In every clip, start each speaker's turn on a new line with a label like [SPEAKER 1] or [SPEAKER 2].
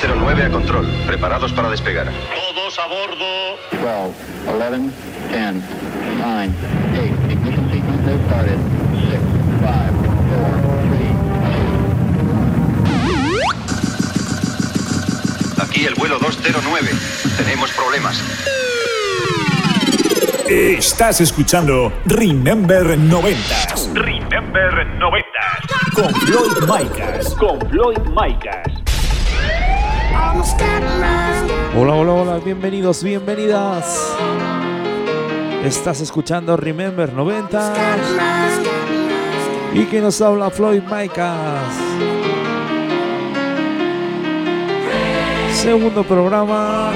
[SPEAKER 1] 209 a control, preparados para despegar.
[SPEAKER 2] Todos a bordo.
[SPEAKER 3] 12, 11, 10, 9, 8, ignition sequence has started. 6, 5, 4, 3,
[SPEAKER 1] Aquí el vuelo 209. Tenemos problemas.
[SPEAKER 4] Estás escuchando Remember 90
[SPEAKER 2] Remember 90.
[SPEAKER 4] con Floyd Micas.
[SPEAKER 2] Con Floyd Micas.
[SPEAKER 5] Hola, hola, hola, bienvenidos, bienvenidas. Estás escuchando Remember 90 y que nos habla Floyd Micas. Segundo programa,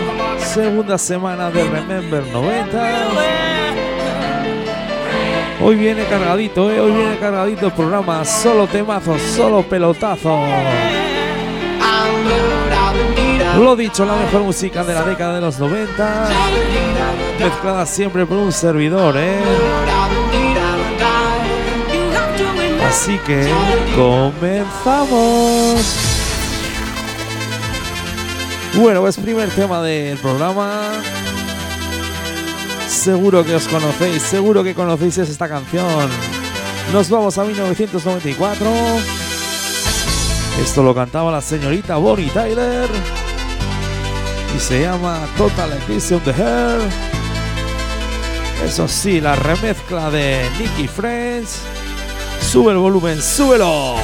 [SPEAKER 5] segunda semana de Remember 90. Hoy viene cargadito, ¿eh? hoy viene cargadito el programa, solo temazos, solo pelotazos. Lo dicho, la mejor música de la década de los 90, mezclada siempre por un servidor, ¿eh? Así que comenzamos. Bueno, pues primer tema del programa. Seguro que os conocéis, seguro que conocéis esta canción. Nos vamos a 1994. Esto lo cantaba la señorita Bonnie Tyler. Y se llama Total Eclipse of the Hair. Eso sí, la remezcla de Nicky Friends. Sube el volumen, súbelo.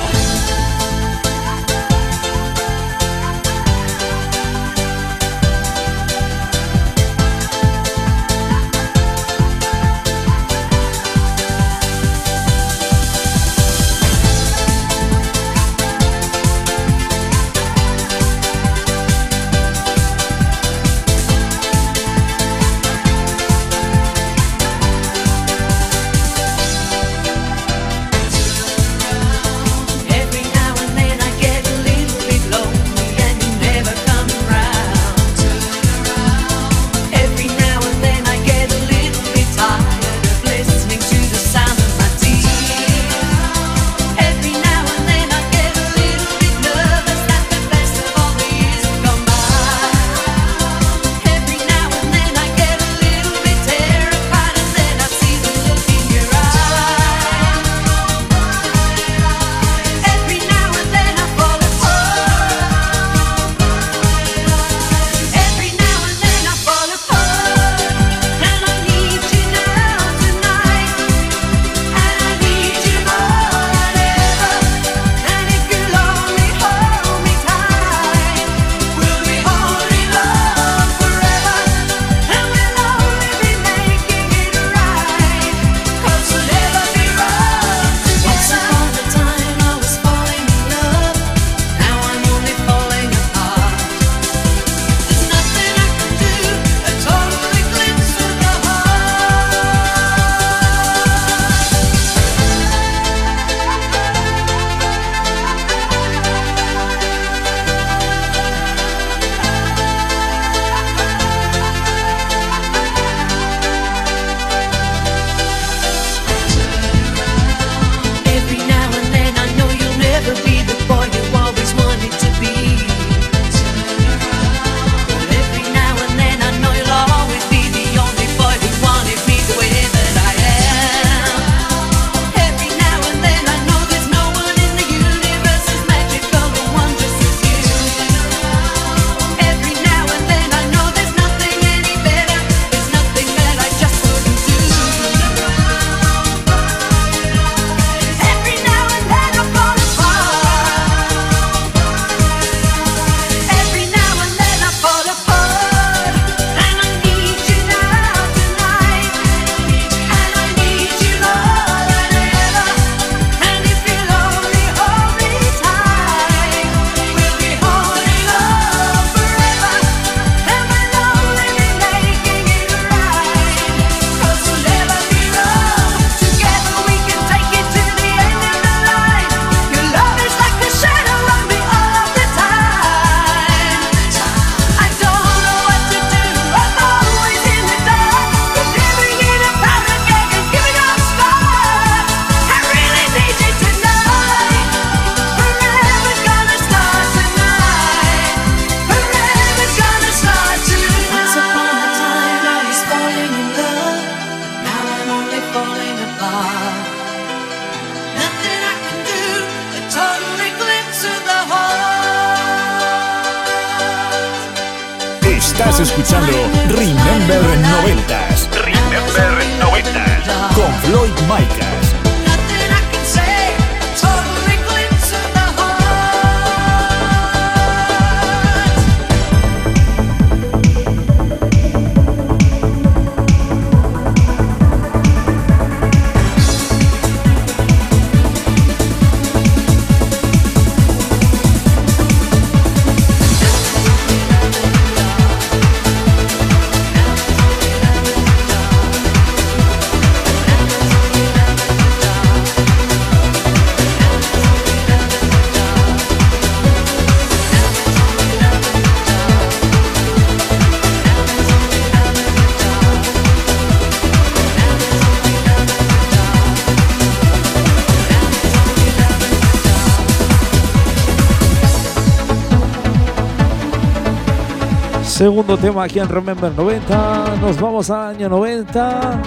[SPEAKER 6] Segundo tema aquí en Remember 90. Nos vamos al año 90.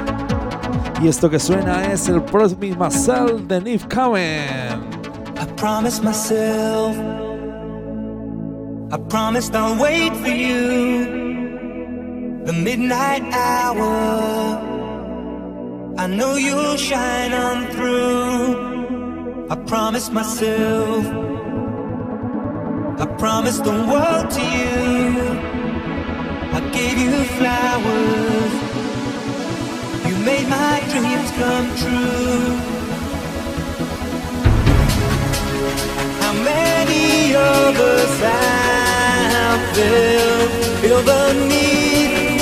[SPEAKER 6] Y esto que suena es el Promise Myself de Neve Cohen.
[SPEAKER 7] I promised myself, I promised I'll wait for you. The midnight hour, I know you'll shine on through. I promised myself, I promised the world to you. I gave you flowers, you made my dreams come true. How many of us out there feel the need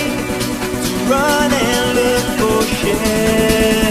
[SPEAKER 7] to run and look for shelter?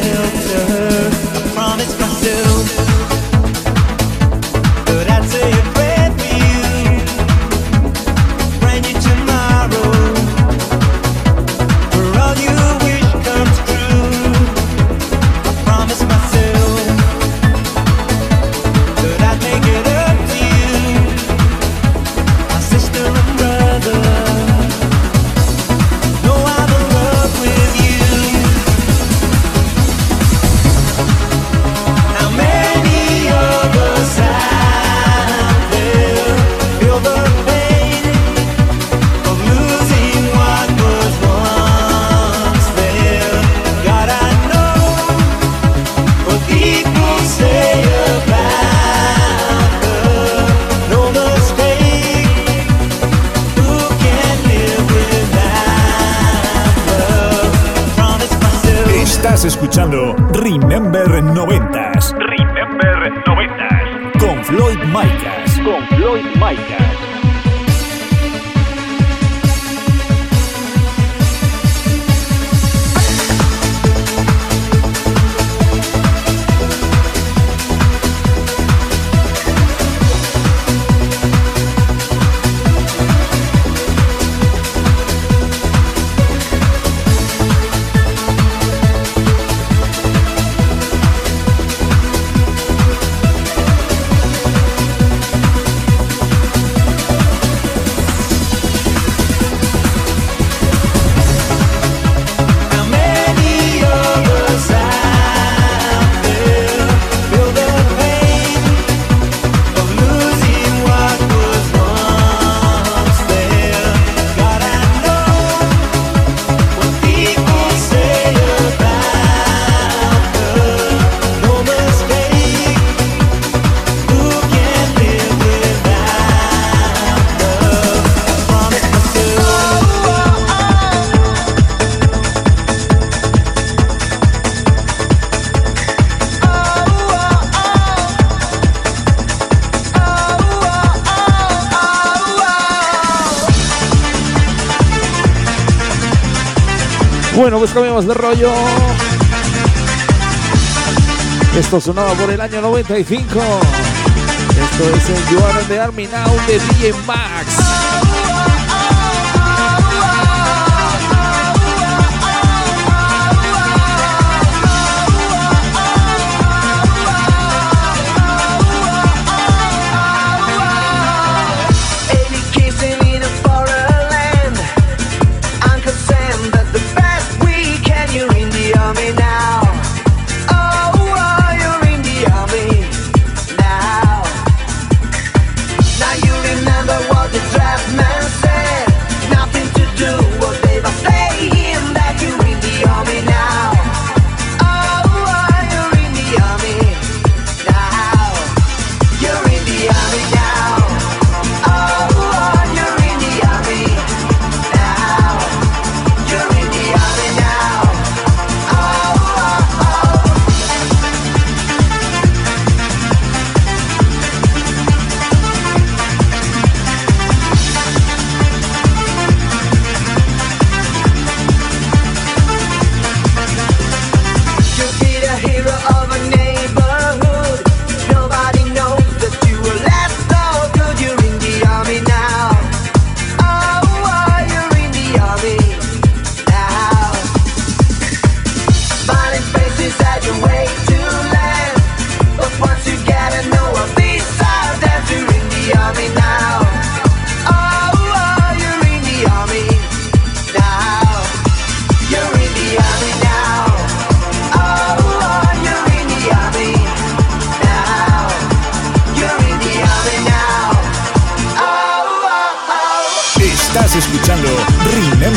[SPEAKER 6] Bueno, pues cambiamos de rollo. Esto sonaba por el año 95. Esto es el You in the Army de DJ Max.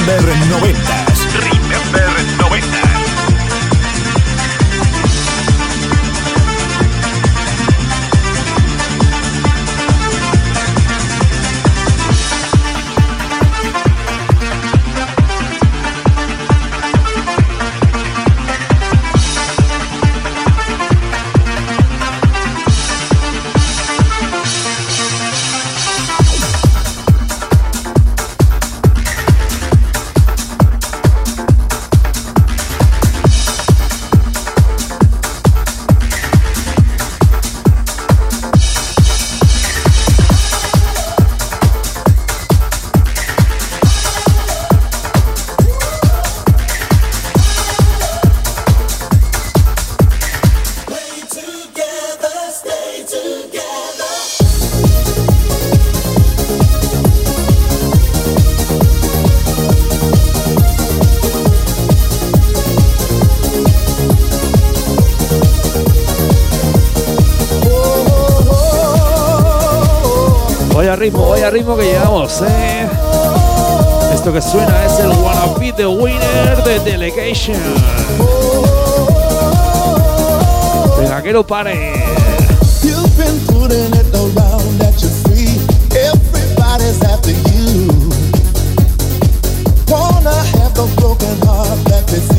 [SPEAKER 4] Denver
[SPEAKER 6] 90. ritmo que llegamos, ¿eh? Esto que suena es el Wanna Be the Winner de Delegation. Venga, que no pare.
[SPEAKER 8] Wanna have the broken heart that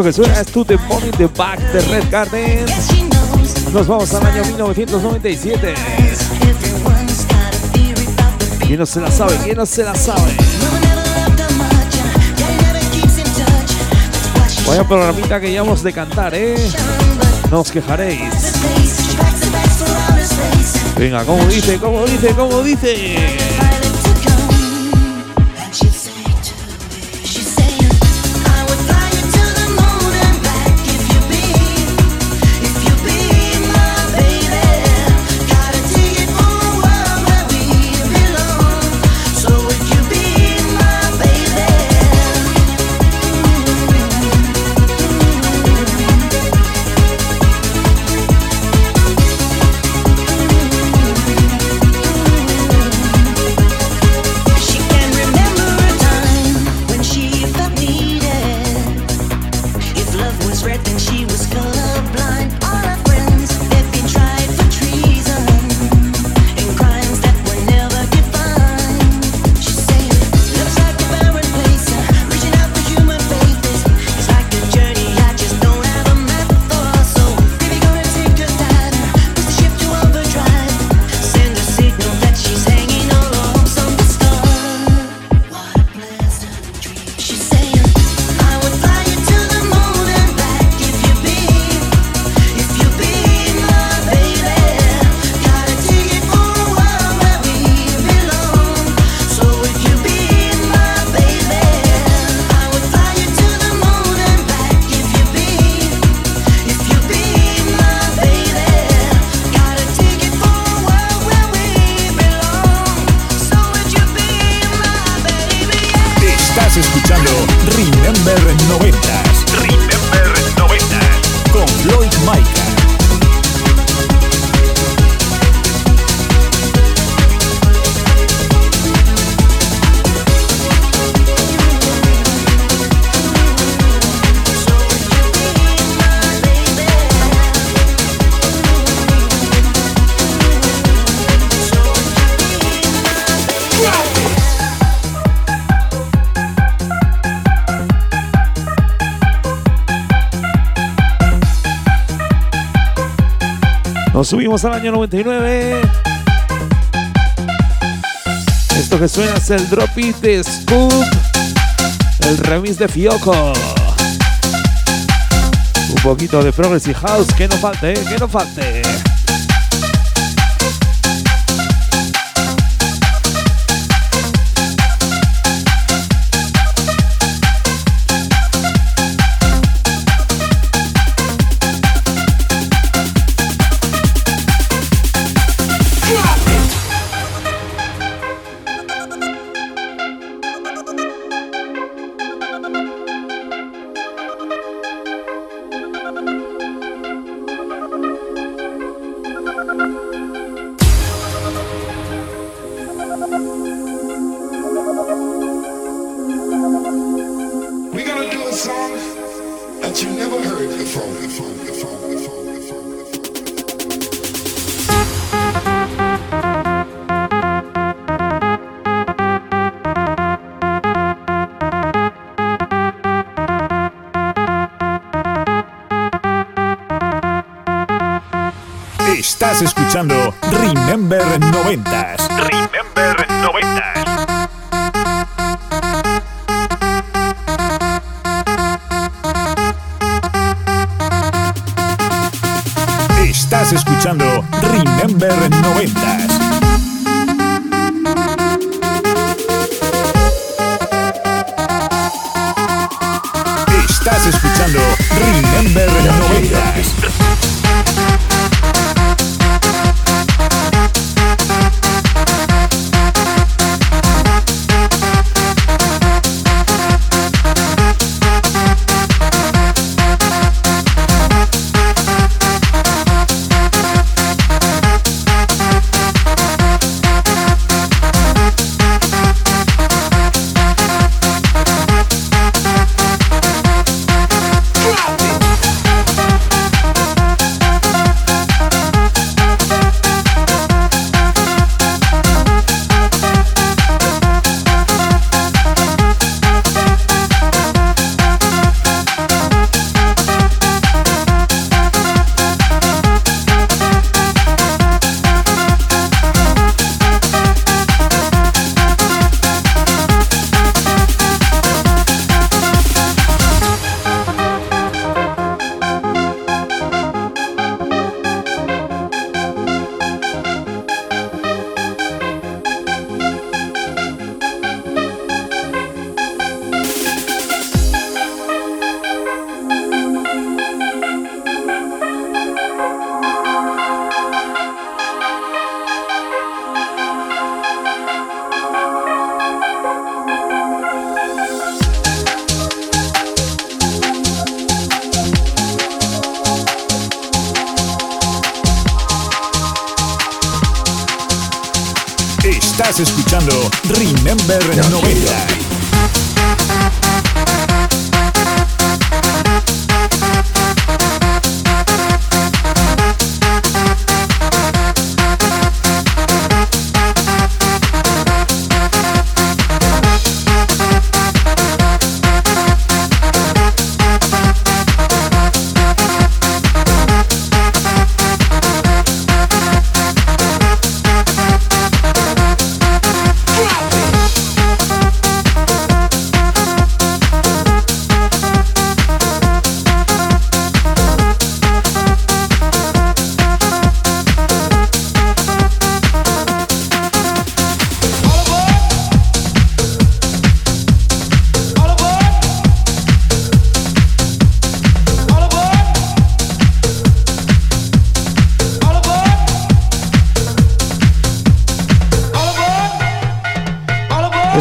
[SPEAKER 6] Esto que suena es To The Morning The Back de Red Garden. Nos vamos al año 1997. ¿Quién no se la sabe? ¿Quién no se la sabe?
[SPEAKER 7] Vaya programita que llevamos de cantar, ¿eh? No os quejaréis. Venga, como dice, como dice, como dice. subimos al año 99. Esto que suena es el Drop It de Scoop, el remix de Fioco. Un poquito de Progressive House, que no falte, que no falte.
[SPEAKER 4] escuchando Remember 90s.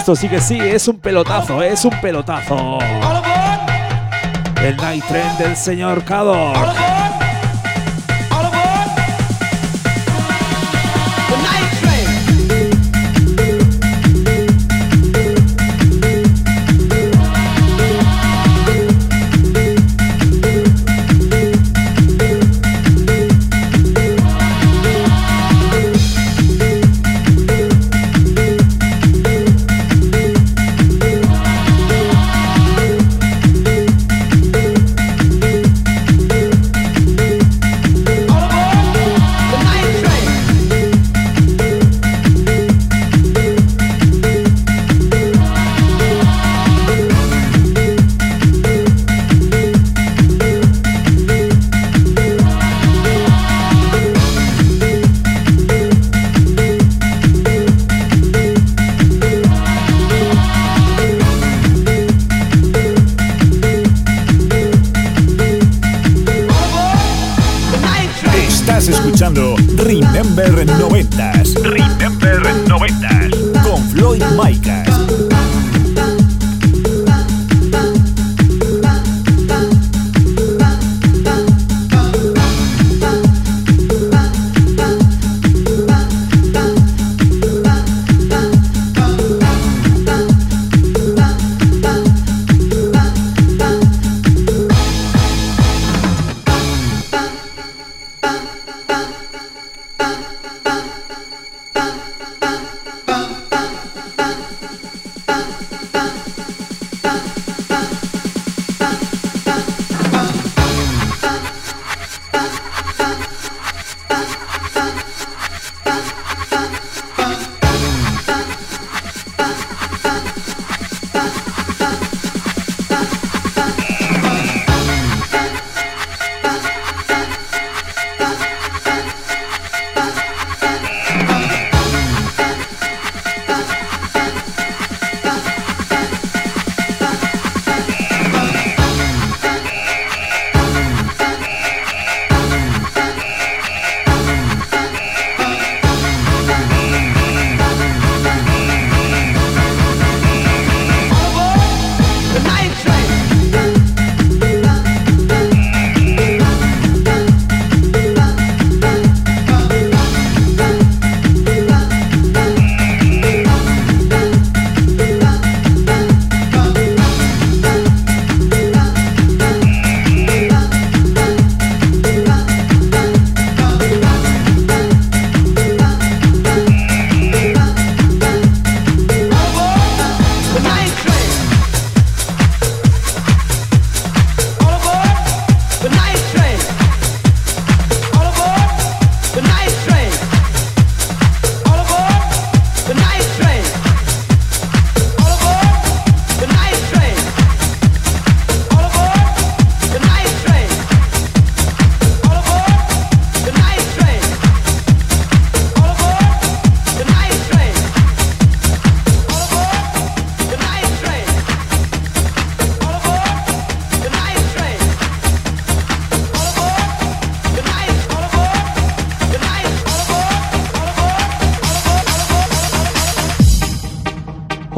[SPEAKER 4] Esto sí que sí, es un pelotazo, es un pelotazo. El Night Train del señor Cador.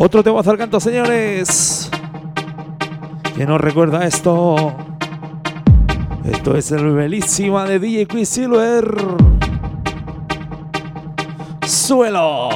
[SPEAKER 5] Otro tema al canto, señores. ¿Quién nos recuerda esto? Esto es el belísima de DJ Quicksilver. Suelo.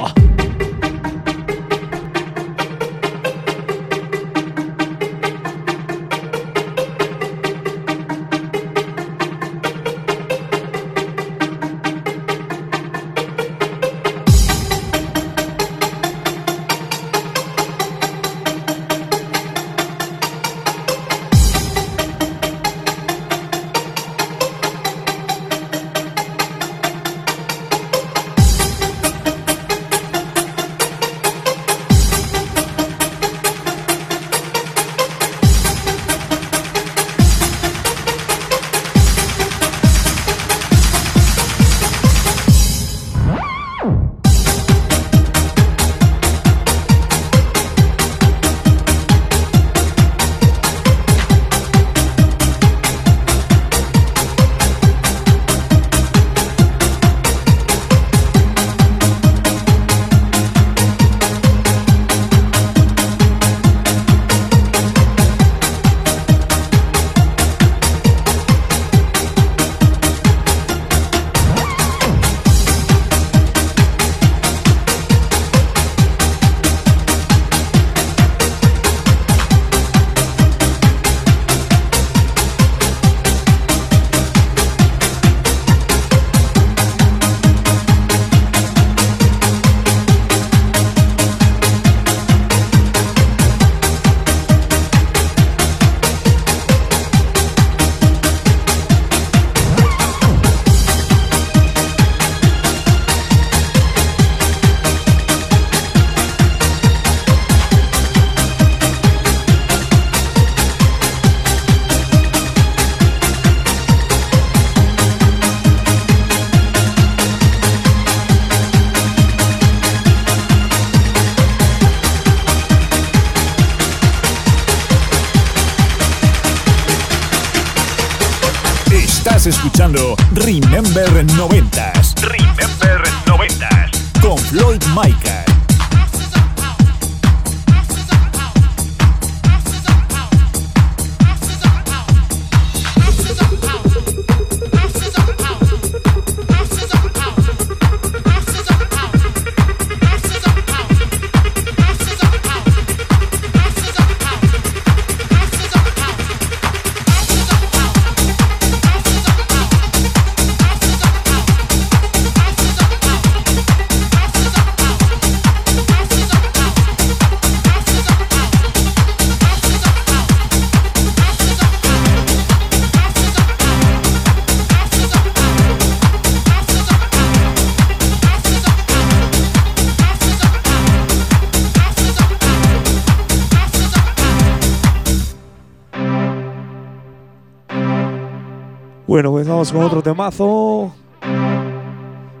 [SPEAKER 9] Otro temazo.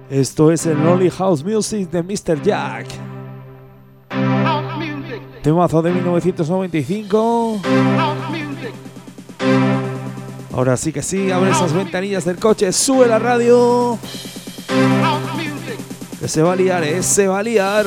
[SPEAKER 9] Esto es el Lonely House Music de Mr. Jack. Temazo de 1995. Ahora sí que sí, abre esas ventanillas del coche, sube la radio. Que se va a liar, eh, va a liar.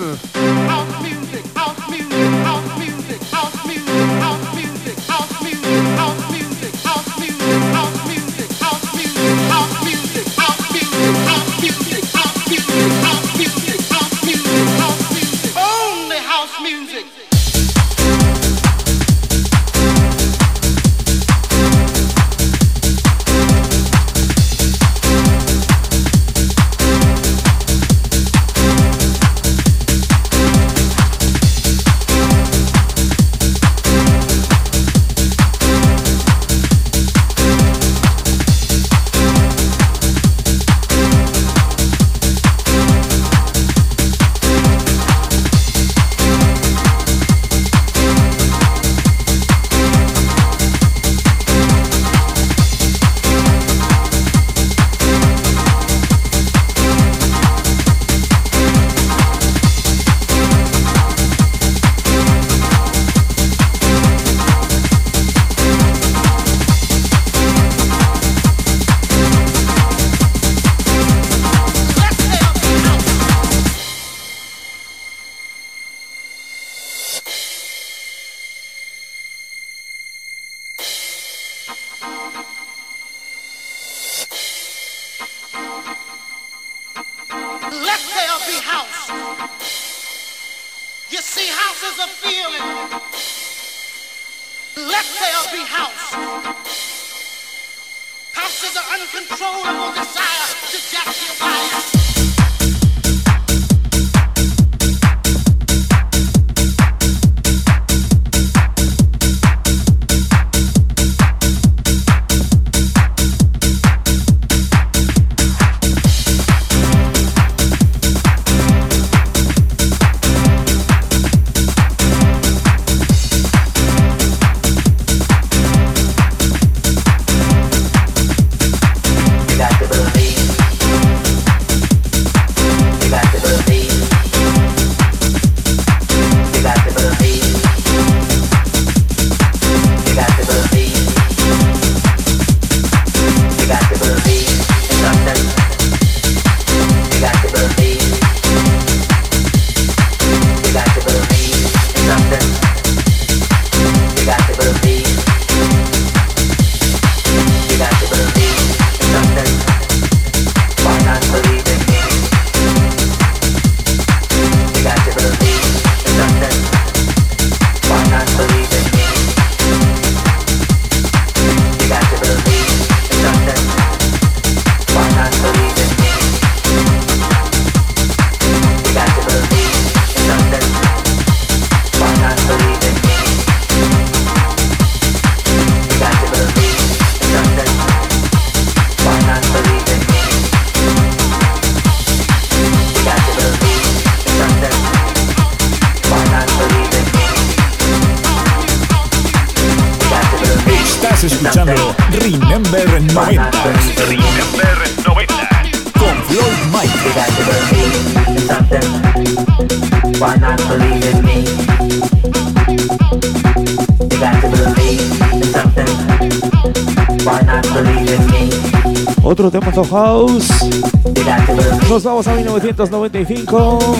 [SPEAKER 6] nos vamos a 1995.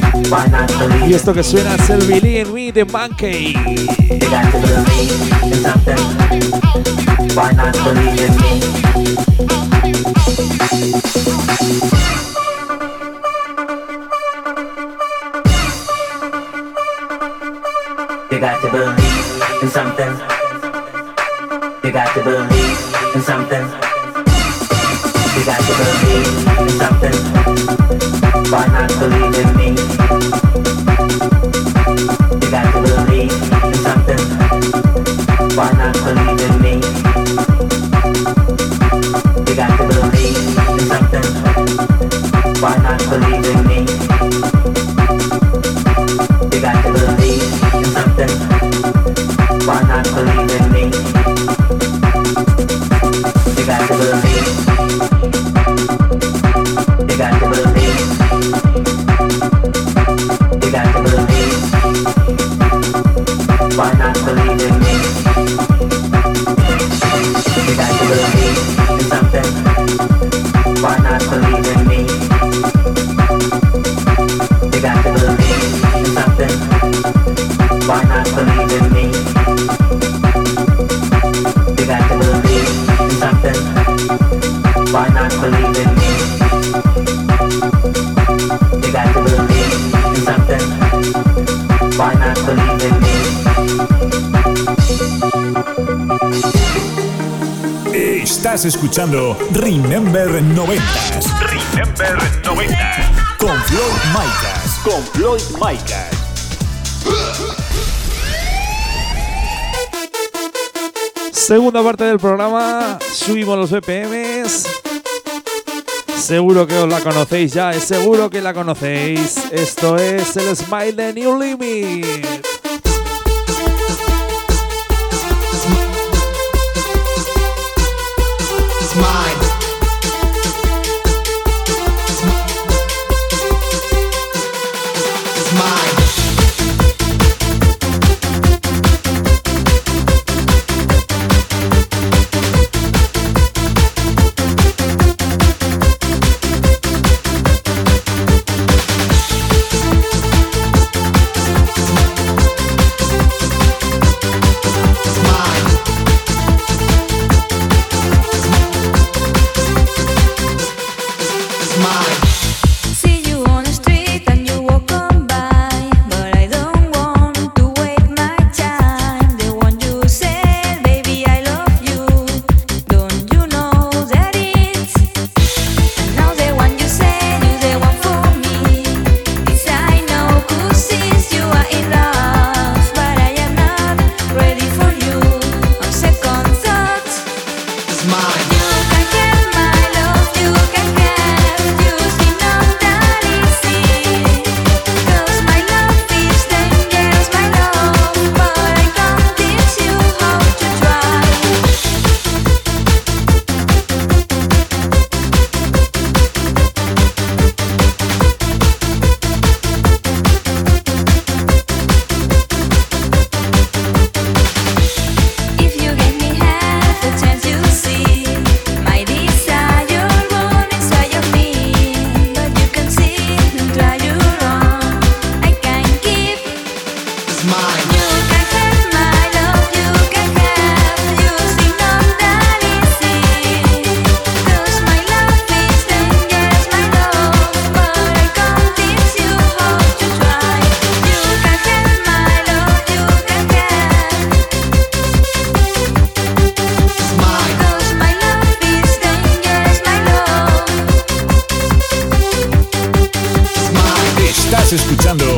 [SPEAKER 6] Y esto que suena es el Billy and Me de Monkey.
[SPEAKER 9] You got to believe in something. You got to believe in something is actually being something by not believing me. You got to believe in something by not believing me. You got to believe in something by not believing me. You got to believe in something by not believing me. You got to believe. why not believe?
[SPEAKER 4] Estás escuchando Remember 90
[SPEAKER 10] Remember 90
[SPEAKER 4] Con Floyd Micas. Con Floyd Micas.
[SPEAKER 6] Segunda parte del programa, subimos los BPMs. Seguro que os la conocéis ya, es seguro que la conocéis. Esto es el Smile de New Limit.
[SPEAKER 4] Escuchando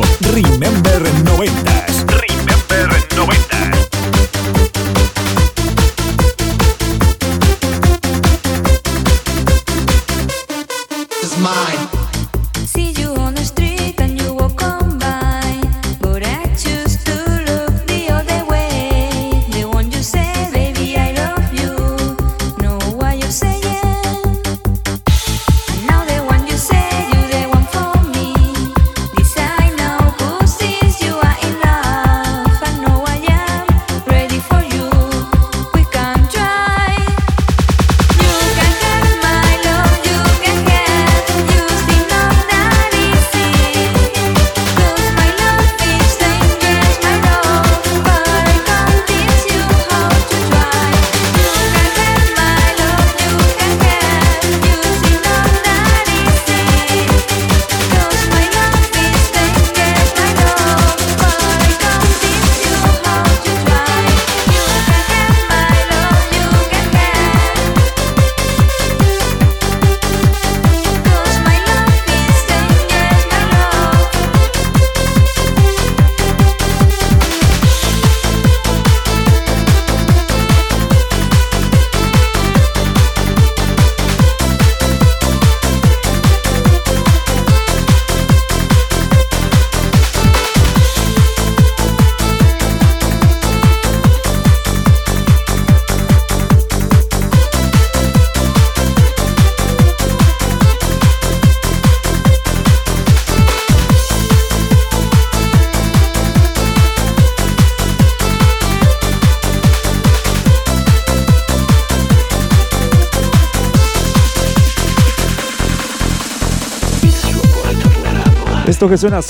[SPEAKER 5] Esto que suena,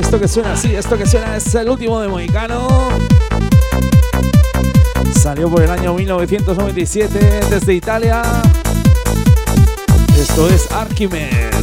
[SPEAKER 5] esto que suena así, esto que suena es el último de Mohicano. Salió por el año 1997 desde Italia. Esto es Archimed.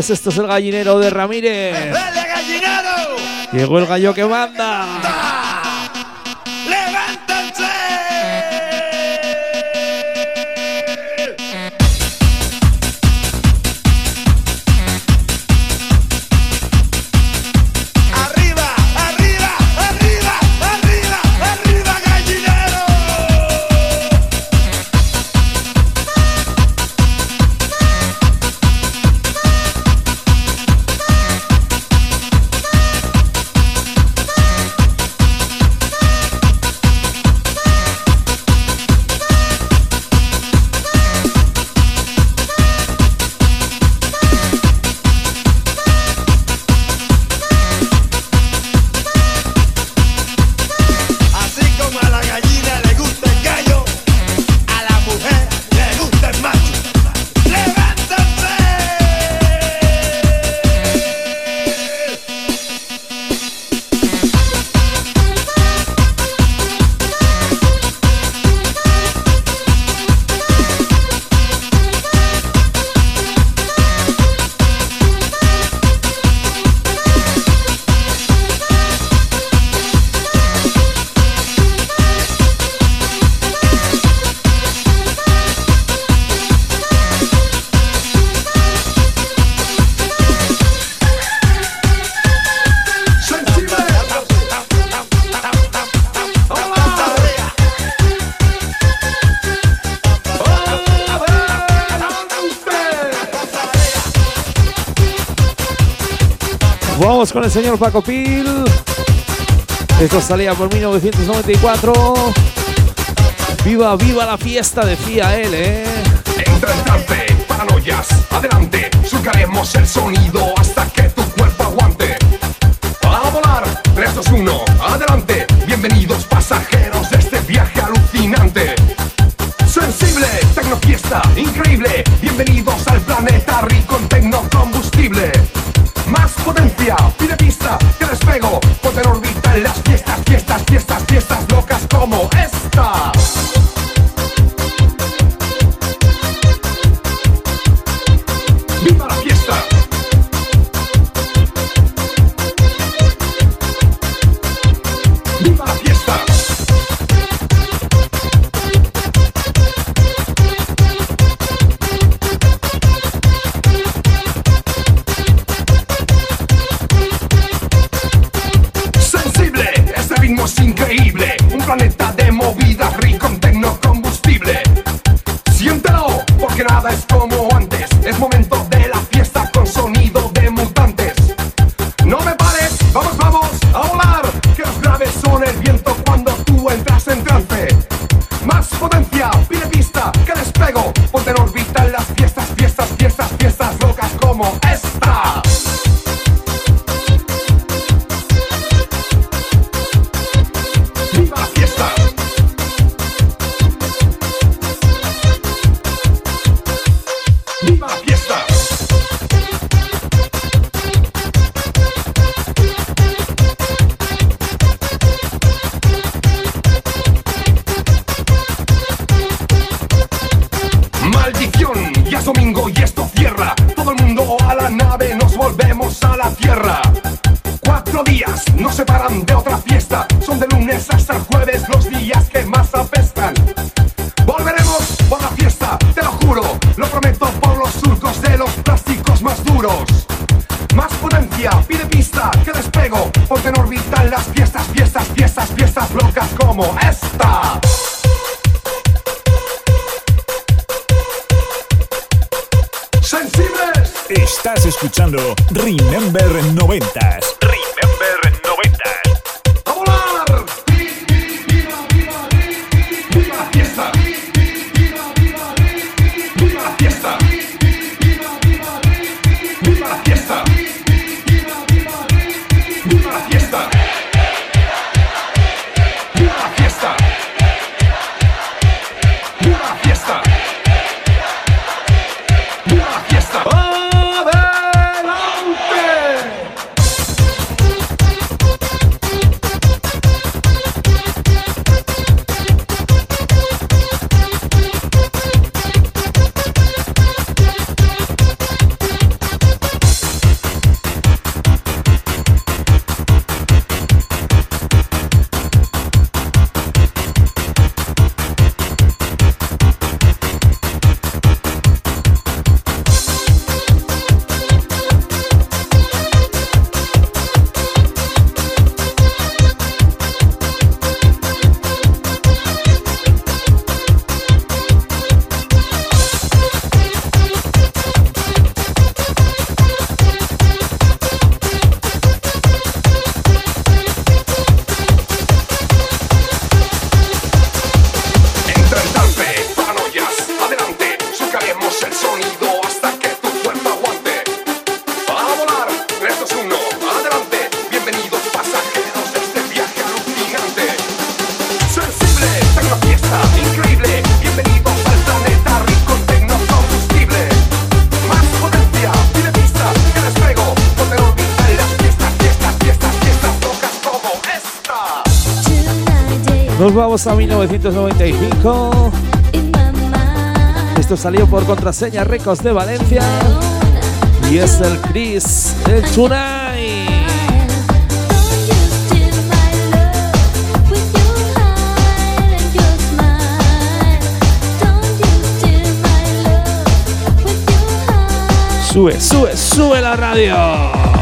[SPEAKER 5] Pues esto es el gallinero de Ramírez.
[SPEAKER 11] ¡Dale, gallinero!
[SPEAKER 5] Llegó el gallo que manda.
[SPEAKER 11] el
[SPEAKER 5] señor Paco Pil. Esto salía por 1994.
[SPEAKER 6] Viva, viva la fiesta, decía él, ¿eh?
[SPEAKER 12] Entra el trance, paranoias, adelante, surcaremos el sonido a
[SPEAKER 6] 1995. Esto salió por contraseña Ricos de Valencia. Y es el Chris, el Chunai. Sube, sube, sube la radio.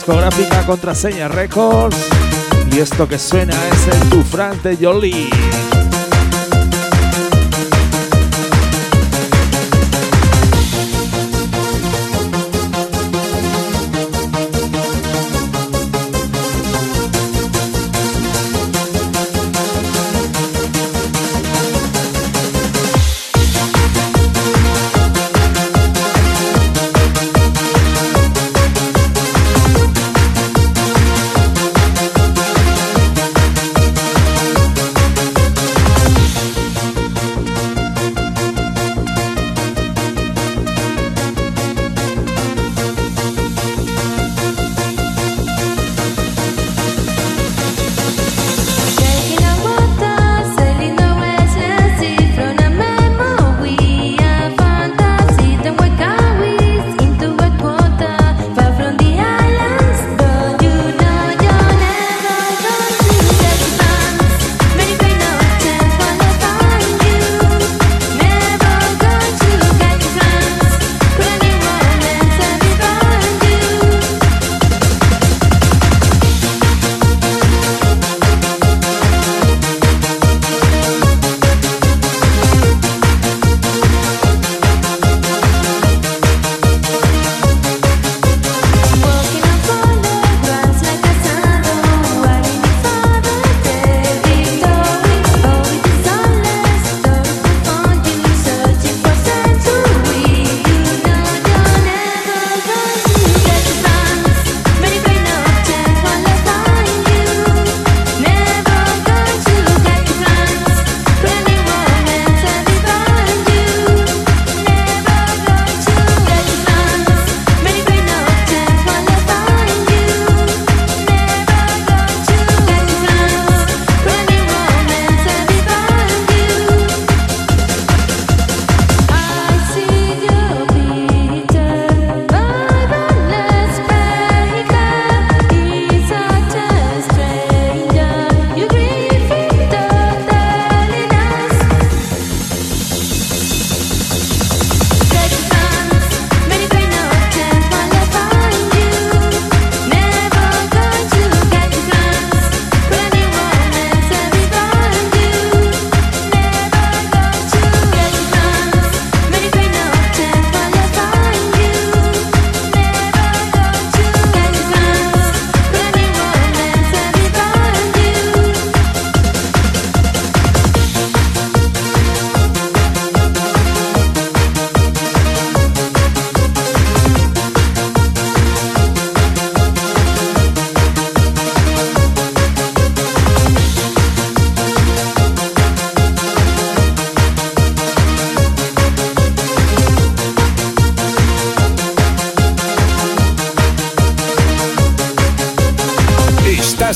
[SPEAKER 6] discográfica Contraseña Records. Y esto que suena es el Tufrante Jolie.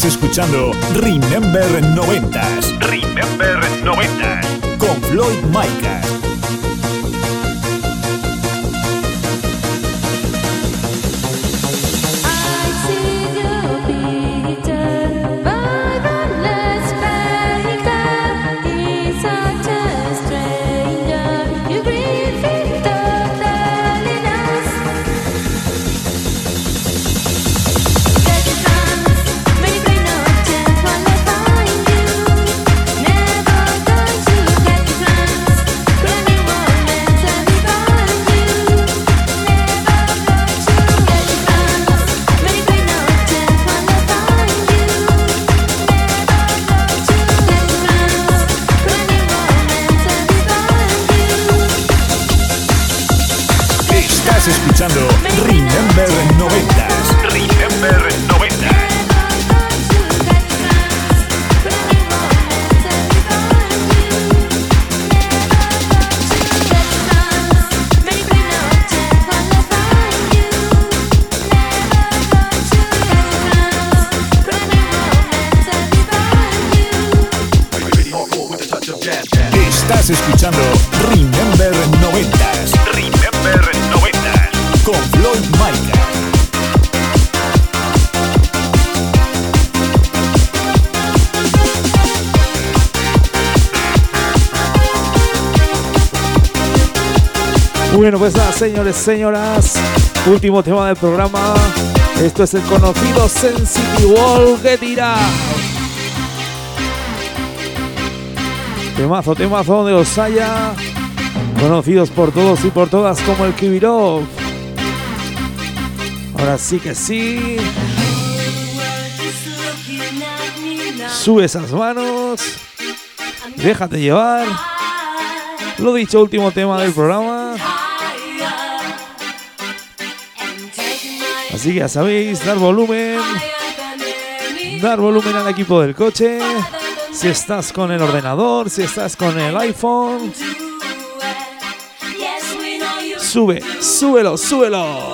[SPEAKER 4] Escuchando Remember 90s.
[SPEAKER 10] Remember 90s.
[SPEAKER 4] Con Floyd
[SPEAKER 6] Micas. Señores, señoras. Último tema del programa. Esto es el conocido Sensitive Wall It Out. Temazo, temazo de Osaya. Conocidos por todos y por todas como el Kibirov. Ahora sí que sí. Sube esas manos. Déjate llevar. Lo dicho, último tema del programa. Así ya sabéis, dar volumen. Dar volumen al equipo del coche. Si estás con el ordenador, si estás con el iPhone. Sube, súbelo, súbelo.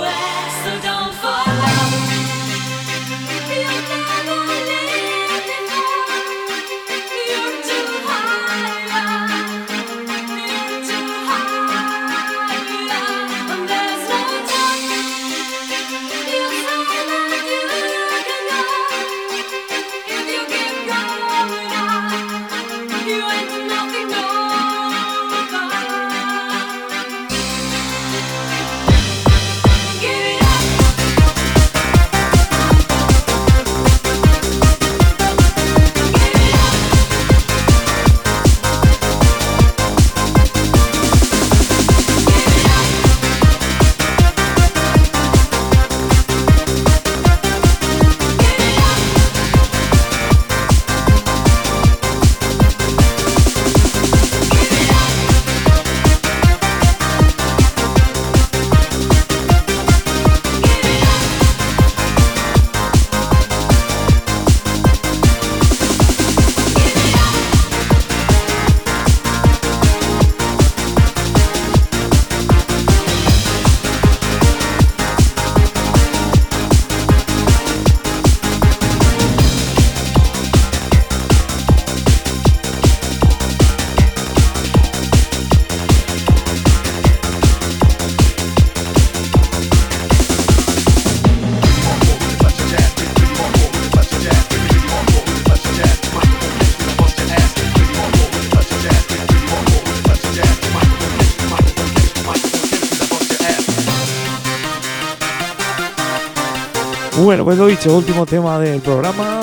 [SPEAKER 6] Pues último tema del programa.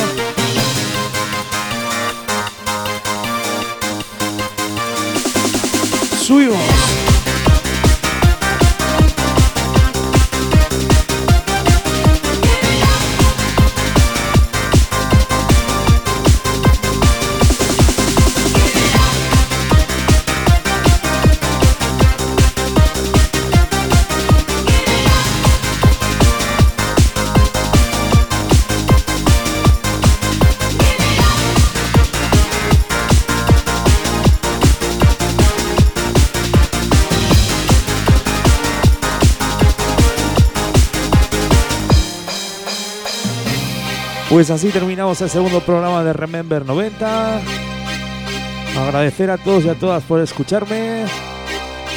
[SPEAKER 6] Pues así terminamos el segundo programa de Remember 90. Agradecer a todos y a todas por escucharme.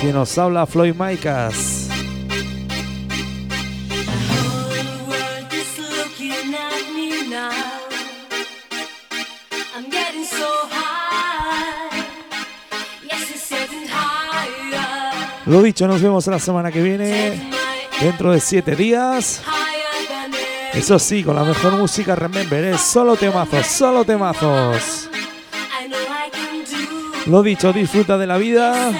[SPEAKER 6] Quien nos habla Floyd Maicas. Lo dicho, nos vemos la semana que viene. Dentro de siete días. Eso sí, con la mejor música, remember, es solo temazos, solo temazos. Lo dicho, disfruta de la vida.